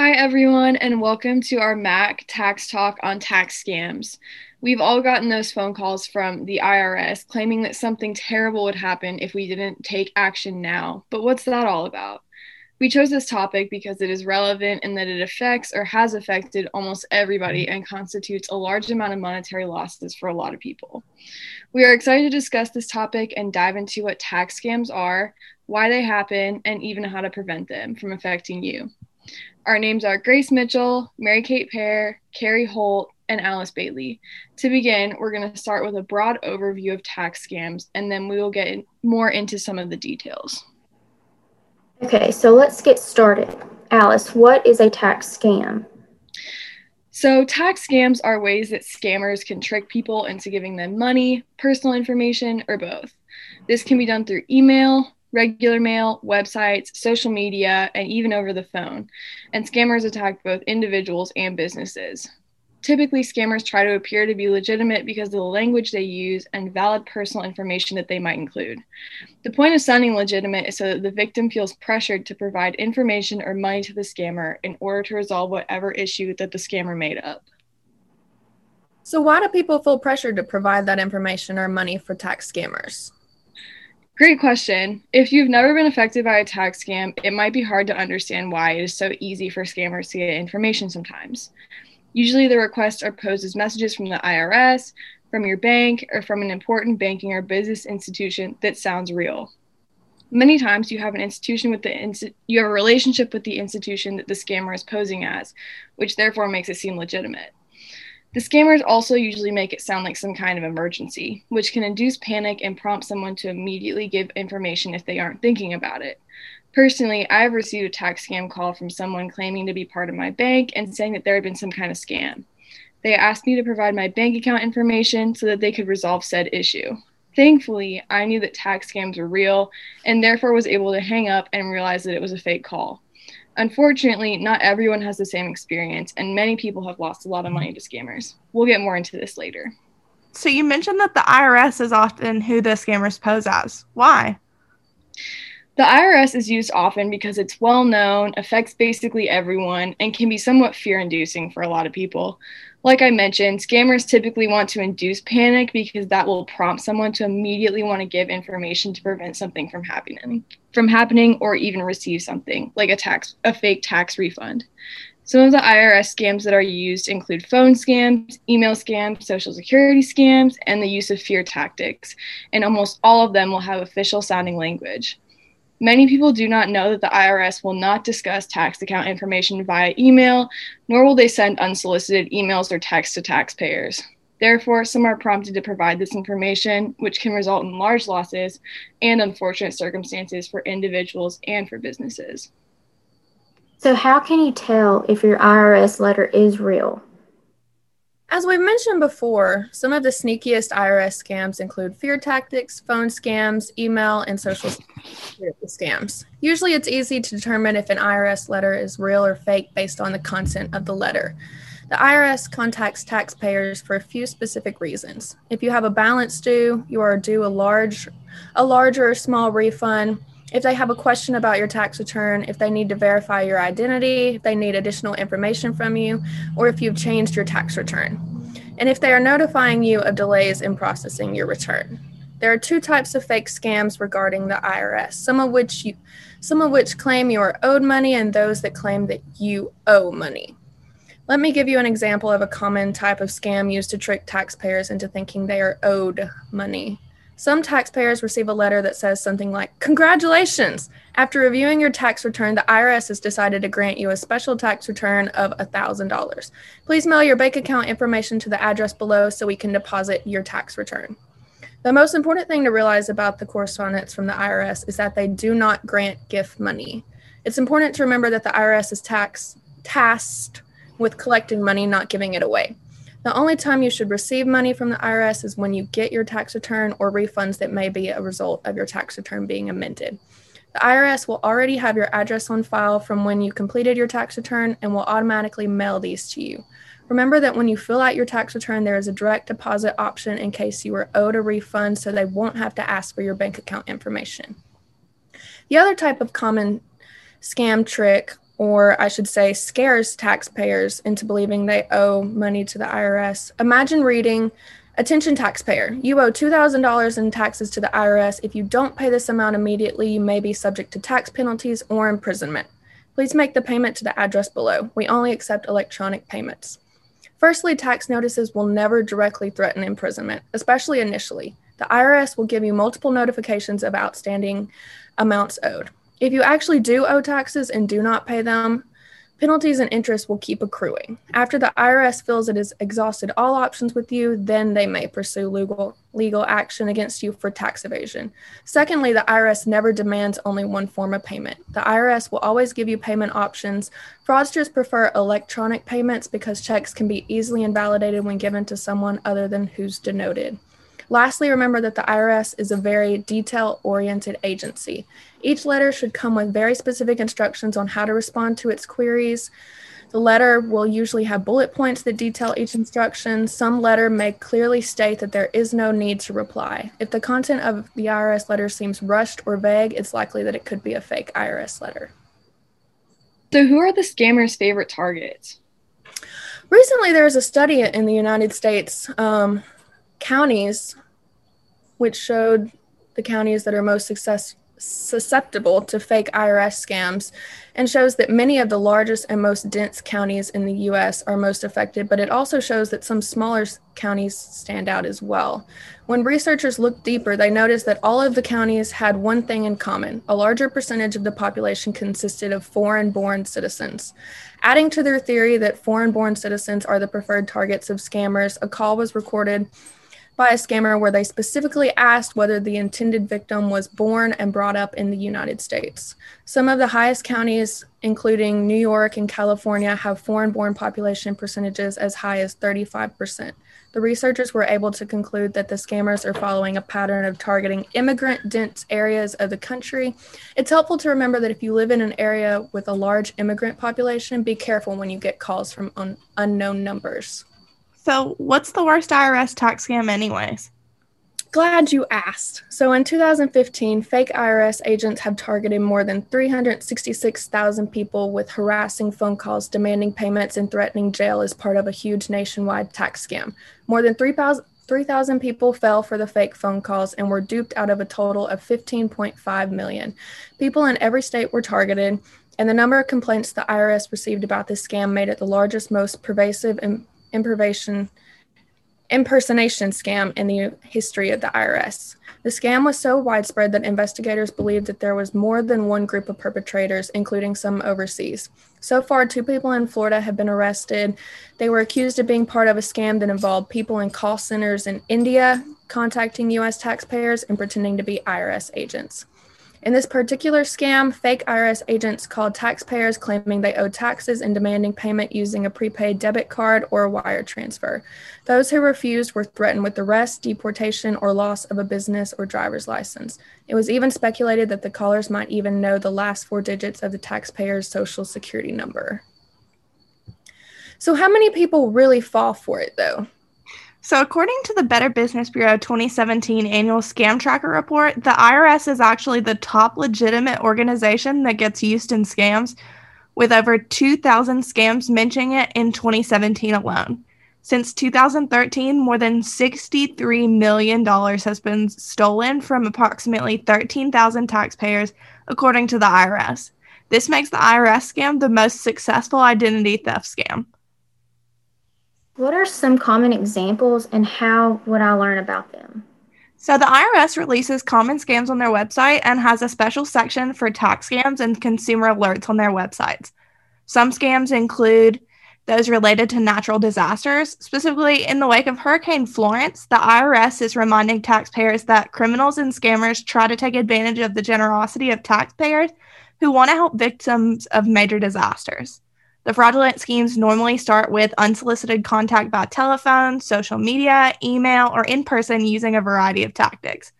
Hi, everyone, and welcome to our MAcc Tax Talk on tax scams. We've all gotten those phone calls from the IRS claiming that something terrible would happen if we didn't take action now. But what's that all about? We chose this topic because it is relevant and that it affects or has affected almost everybody and constitutes a large amount of monetary losses for a lot of people. We are excited to discuss this topic and dive into what tax scams are, why they happen, and even how to prevent them from affecting you. Our names are Grace Mitchell, Mary Kate Pear, Carrie Holt, and Alice Bailey. To begin, we're going to start with a broad overview of tax scams, and then we will get more into some of the details. Okay, so let's get started. Alice, what is a tax scam? So, tax scams are ways that scammers can trick people into giving them money, personal information, or both. This can be done through email, regular mail, websites, social media, and even over the phone. And scammers attack both individuals and businesses. Typically, scammers try to appear to be legitimate because of the language they use and valid personal information that they might include. The point of sounding legitimate is so that the victim feels pressured to provide information or money to the scammer in order to resolve whatever issue that the scammer made up. So, why do people feel pressured to provide that information or money for tax scammers? Great question. If you've never been affected by a tax scam, it might be hard to understand why it is so easy for scammers to get information sometimes. Usually, the requests are posed as messages from the IRS, from your bank, or from an important banking or business institution that sounds real. Many times, you have an institution with the you have a relationship with the institution that the scammer is posing as, which therefore makes it seem legitimate. The scammers also usually make it sound like some kind of emergency, which can induce panic and prompt someone to immediately give information if they aren't thinking about it. Personally, I have received a tax scam call from someone claiming to be part of my bank and saying that there had been some kind of scam. They asked me to provide my bank account information so that they could resolve said issue. Thankfully, I knew that tax scams were real and therefore was able to hang up and realize that it was a fake call. Unfortunately, not everyone has the same experience, and many people have lost a lot of money to scammers. We'll get more into this later. So, you mentioned that the IRS is often who the scammers pose as. Why? The IRS is used often because it's well known, affects basically everyone, and can be somewhat fear inducing for a lot of people. Like I mentioned, scammers typically want to induce panic because that will prompt someone to immediately want to give information to prevent something from happening, from happening or even receive something like a tax a fake tax refund. Some of the IRS scams that are used include phone scams, email scams, social security scams, and the use of fear tactics. And almost all of them will have official sounding language. Many people do not know that the IRS will not discuss tax account information via email, nor will they send unsolicited emails or texts to taxpayers. Therefore, some are prompted to provide this information, which can result in large losses and unfortunate circumstances for individuals and for businesses. So, how can you tell if your IRS letter is real? As we've mentioned before, some of the sneakiest IRS scams include fear tactics, phone scams, email, and social scams. Usually, it's easy to determine if an IRS letter is real or fake based on the content of the letter. The IRS contacts taxpayers for a few specific reasons. If you have a balance due, you are due a large, a large or small refund. If they have a question about your tax return, if they need to verify your identity, if they need additional information from you, or if you've changed your tax return, and if they are notifying you of delays in processing your return. There are two types of fake scams regarding the IRS, some of which you some of which claim you are owed money and those that claim that you owe money. Let me give you an example of a common type of scam used to trick taxpayers into thinking they are owed money. Some taxpayers receive a letter that says something like, Congratulations! After reviewing your tax return, the IRS has decided to grant you a special tax return of $1,000. Please mail your bank account information to the address below so we can deposit your tax return. The most important thing to realize about the correspondence from the IRS is that they do not grant gift money. It's important to remember that the IRS is tax, tasked with collecting money, not giving it away. The only time you should receive money from the IRS is when you get your tax return or refunds that may be a result of your tax return being amended. The IRS will already have your address on file from when you completed your tax return and will automatically mail these to you. Remember that when you fill out your tax return, there is a direct deposit option in case you are owed a refund, so they won't have to ask for your bank account information. The other type of common scam trick or I should say, scares taxpayers into believing they owe money to the IRS. Imagine reading, Attention taxpayer, you owe $2,000 in taxes to the IRS. If you don't pay this amount immediately, you may be subject to tax penalties or imprisonment. Please make the payment to the address below. We only accept electronic payments. Firstly, tax notices will never directly threaten imprisonment, especially initially. The IRS will give you multiple notifications of outstanding amounts owed. If you actually do owe taxes and do not pay them, penalties and interest will keep accruing. After the IRS feels it has exhausted all options with you, then they may pursue legal legal action against you for tax evasion. Secondly, the IRS never demands only one form of payment. The IRS will always give you payment options. Fraudsters prefer electronic payments because checks can be easily invalidated when given to someone other than who's denoted. Lastly, remember that the IRS is a very detail oriented agency. Each letter should come with very specific instructions on how to respond to its queries. The letter will usually have bullet points that detail each instruction. Some letter may clearly state that there is no need to reply. If the content of the IRS letter seems rushed or vague, it's likely that it could be a fake IRS letter. So, who are the scammers' favorite targets? Recently, there was a study in the United States um, counties, which showed the counties that are most success, susceptible to fake IRS scams and shows that many of the largest and most dense counties in the US are most affected, but it also shows that some smaller counties stand out as well. When researchers looked deeper, they noticed that all of the counties had one thing in common a larger percentage of the population consisted of foreign born citizens. Adding to their theory that foreign born citizens are the preferred targets of scammers, a call was recorded by a scammer where they specifically asked whether the intended victim was born and brought up in the United States. Some of the highest counties, including New York and California, have foreign born population percentages as high as 35%. The researchers were able to conclude that the scammers are following a pattern of targeting immigrant dense areas of the country. It's helpful to remember that if you live in an area with a large immigrant population, be careful when you get calls from un- unknown numbers. So, what's the worst IRS tax scam, anyways? Glad you asked. So, in 2015, fake IRS agents have targeted more than 366,000 people with harassing phone calls demanding payments and threatening jail as part of a huge nationwide tax scam. More than 3,000 3,000 people fell for the fake phone calls and were duped out of a total of 15.5 million. People in every state were targeted, and the number of complaints the IRS received about this scam made it the largest, most pervasive, and impersonation impersonation scam in the history of the IRS. The scam was so widespread that investigators believed that there was more than one group of perpetrators, including some overseas. So far, two people in Florida have been arrested. They were accused of being part of a scam that involved people in call centers in India contacting US taxpayers and pretending to be IRS agents. In this particular scam, fake IRS agents called taxpayers claiming they owed taxes and demanding payment using a prepaid debit card or a wire transfer. Those who refused were threatened with arrest, deportation, or loss of a business or driver's license. It was even speculated that the callers might even know the last four digits of the taxpayer's social security number. So, how many people really fall for it, though? So, according to the Better Business Bureau 2017 annual scam tracker report, the IRS is actually the top legitimate organization that gets used in scams, with over 2,000 scams mentioning it in 2017 alone. Since 2013, more than $63 million has been stolen from approximately 13,000 taxpayers, according to the IRS. This makes the IRS scam the most successful identity theft scam. What are some common examples and how would I learn about them? So, the IRS releases common scams on their website and has a special section for tax scams and consumer alerts on their websites. Some scams include those related to natural disasters. Specifically, in the wake of Hurricane Florence, the IRS is reminding taxpayers that criminals and scammers try to take advantage of the generosity of taxpayers who want to help victims of major disasters. The fraudulent schemes normally start with unsolicited contact by telephone, social media, email, or in person using a variety of tactics.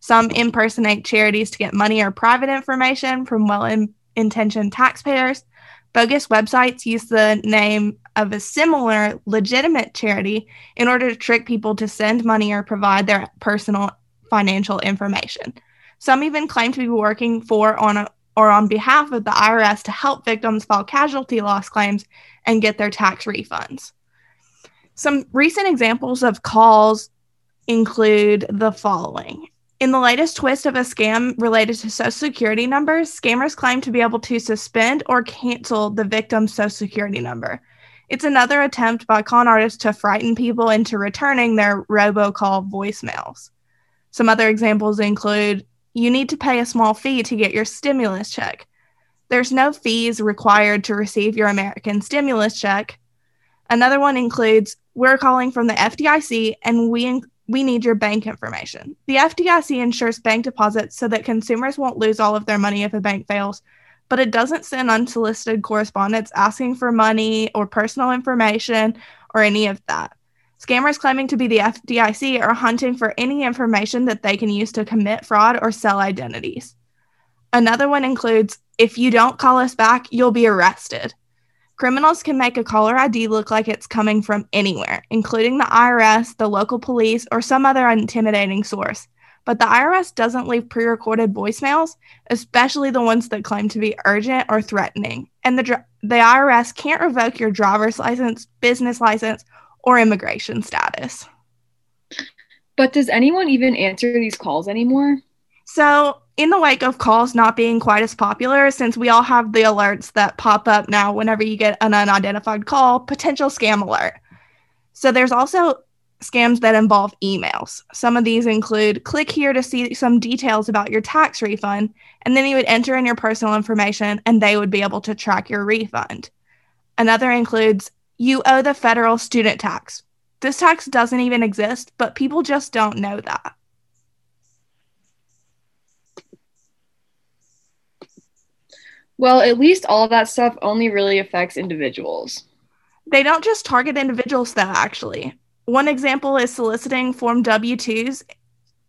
Some impersonate charities to get money or private information from well intentioned taxpayers. Bogus websites use the name of a similar legitimate charity in order to trick people to send money or provide their personal financial information. Some even claim to be working for on a, or on behalf of the IRS to help victims file casualty loss claims and get their tax refunds. Some recent examples of calls include the following. In the latest twist of a scam related to Social Security numbers, scammers claim to be able to suspend or cancel the victim's Social Security number. It's another attempt by con artists to frighten people into returning their robocall voicemails. Some other examples include you need to pay a small fee to get your stimulus check. There's no fees required to receive your American stimulus check. Another one includes we're calling from the FDIC and we we need your bank information. The FDIC insures bank deposits so that consumers won't lose all of their money if a bank fails, but it doesn't send unsolicited correspondence asking for money or personal information or any of that. Scammers claiming to be the FDIC are hunting for any information that they can use to commit fraud or sell identities. Another one includes if you don't call us back, you'll be arrested. Criminals can make a caller ID look like it's coming from anywhere, including the IRS, the local police, or some other intimidating source. But the IRS doesn't leave pre recorded voicemails, especially the ones that claim to be urgent or threatening. And the, the IRS can't revoke your driver's license, business license, or immigration status. But does anyone even answer these calls anymore? So, in the wake of calls not being quite as popular, since we all have the alerts that pop up now whenever you get an unidentified call, potential scam alert. So there's also scams that involve emails. Some of these include click here to see some details about your tax refund, and then you would enter in your personal information and they would be able to track your refund. Another includes you owe the federal student tax. This tax doesn't even exist, but people just don't know that. Well, at least all of that stuff only really affects individuals. They don't just target individuals, though, actually. One example is soliciting Form W 2s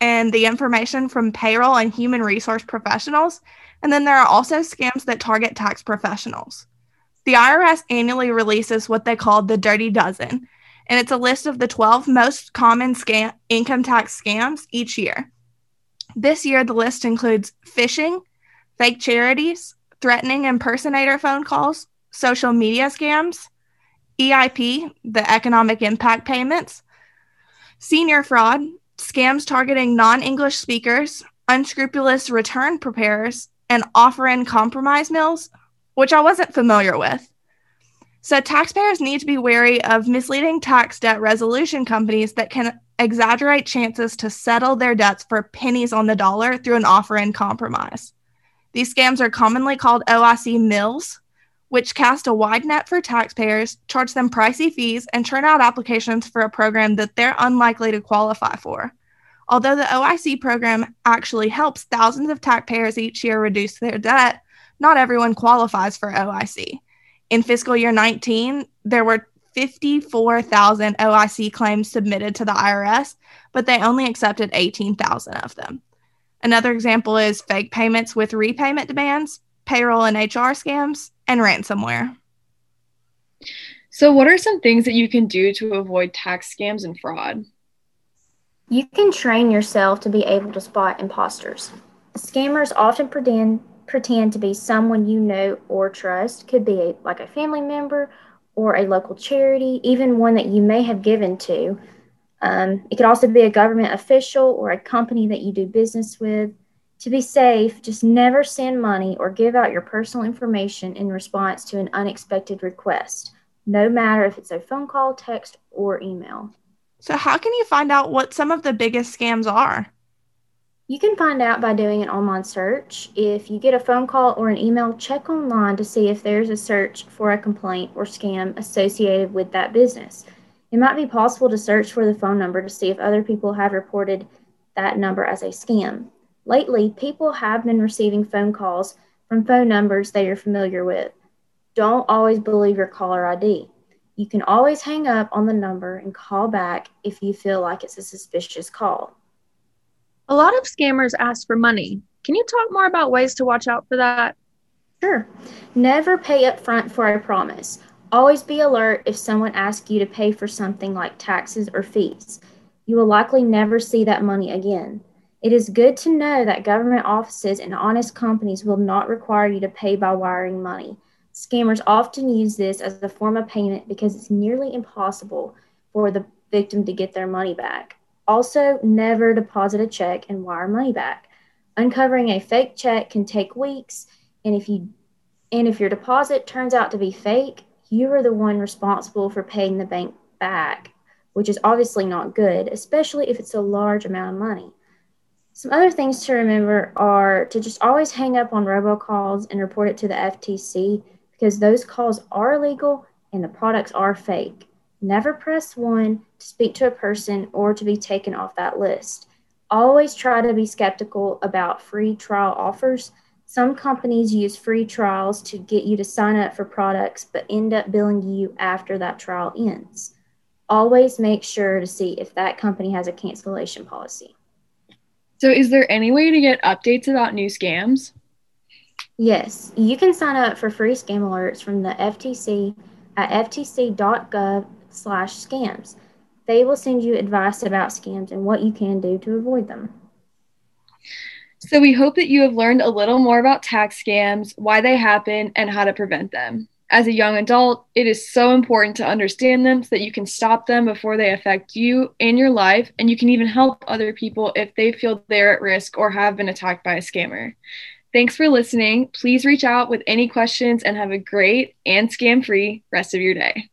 and the information from payroll and human resource professionals. And then there are also scams that target tax professionals. The IRS annually releases what they call the Dirty Dozen, and it's a list of the 12 most common scam- income tax scams each year. This year, the list includes phishing, fake charities, threatening impersonator phone calls, social media scams, EIP, the economic impact payments, senior fraud, scams targeting non English speakers, unscrupulous return preparers, and offer in compromise mills, which I wasn't familiar with. So, taxpayers need to be wary of misleading tax debt resolution companies that can exaggerate chances to settle their debts for pennies on the dollar through an offer in compromise. These scams are commonly called OIC mills, which cast a wide net for taxpayers, charge them pricey fees, and turn out applications for a program that they're unlikely to qualify for. Although the OIC program actually helps thousands of taxpayers each year reduce their debt, not everyone qualifies for OIC. In fiscal year 19, there were 54,000 OIC claims submitted to the IRS, but they only accepted 18,000 of them. Another example is fake payments with repayment demands, payroll and HR scams, and ransomware. So, what are some things that you can do to avoid tax scams and fraud? You can train yourself to be able to spot imposters. Scammers often pretend pretend to be someone you know or trust. Could be a, like a family member or a local charity, even one that you may have given to. Um, it could also be a government official or a company that you do business with. To be safe, just never send money or give out your personal information in response to an unexpected request, no matter if it's a phone call, text, or email. So, how can you find out what some of the biggest scams are? You can find out by doing an online search. If you get a phone call or an email, check online to see if there's a search for a complaint or scam associated with that business. It might be possible to search for the phone number to see if other people have reported that number as a scam. Lately, people have been receiving phone calls from phone numbers they are familiar with. Don't always believe your caller ID. You can always hang up on the number and call back if you feel like it's a suspicious call. A lot of scammers ask for money. Can you talk more about ways to watch out for that? Sure. Never pay up front for a promise. Always be alert if someone asks you to pay for something like taxes or fees. You will likely never see that money again. It is good to know that government offices and honest companies will not require you to pay by wiring money. Scammers often use this as a form of payment because it's nearly impossible for the victim to get their money back. Also, never deposit a check and wire money back. Uncovering a fake check can take weeks, and if you and if your deposit turns out to be fake, you are the one responsible for paying the bank back, which is obviously not good, especially if it's a large amount of money. Some other things to remember are to just always hang up on robocalls and report it to the FTC because those calls are illegal and the products are fake. Never press one to speak to a person or to be taken off that list. Always try to be skeptical about free trial offers. Some companies use free trials to get you to sign up for products but end up billing you after that trial ends. Always make sure to see if that company has a cancellation policy. So, is there any way to get updates about new scams? Yes, you can sign up for free scam alerts from the FTC at ftc.gov slash scams. They will send you advice about scams and what you can do to avoid them. So, we hope that you have learned a little more about tax scams, why they happen, and how to prevent them. As a young adult, it is so important to understand them so that you can stop them before they affect you and your life, and you can even help other people if they feel they're at risk or have been attacked by a scammer. Thanks for listening. Please reach out with any questions and have a great and scam free rest of your day.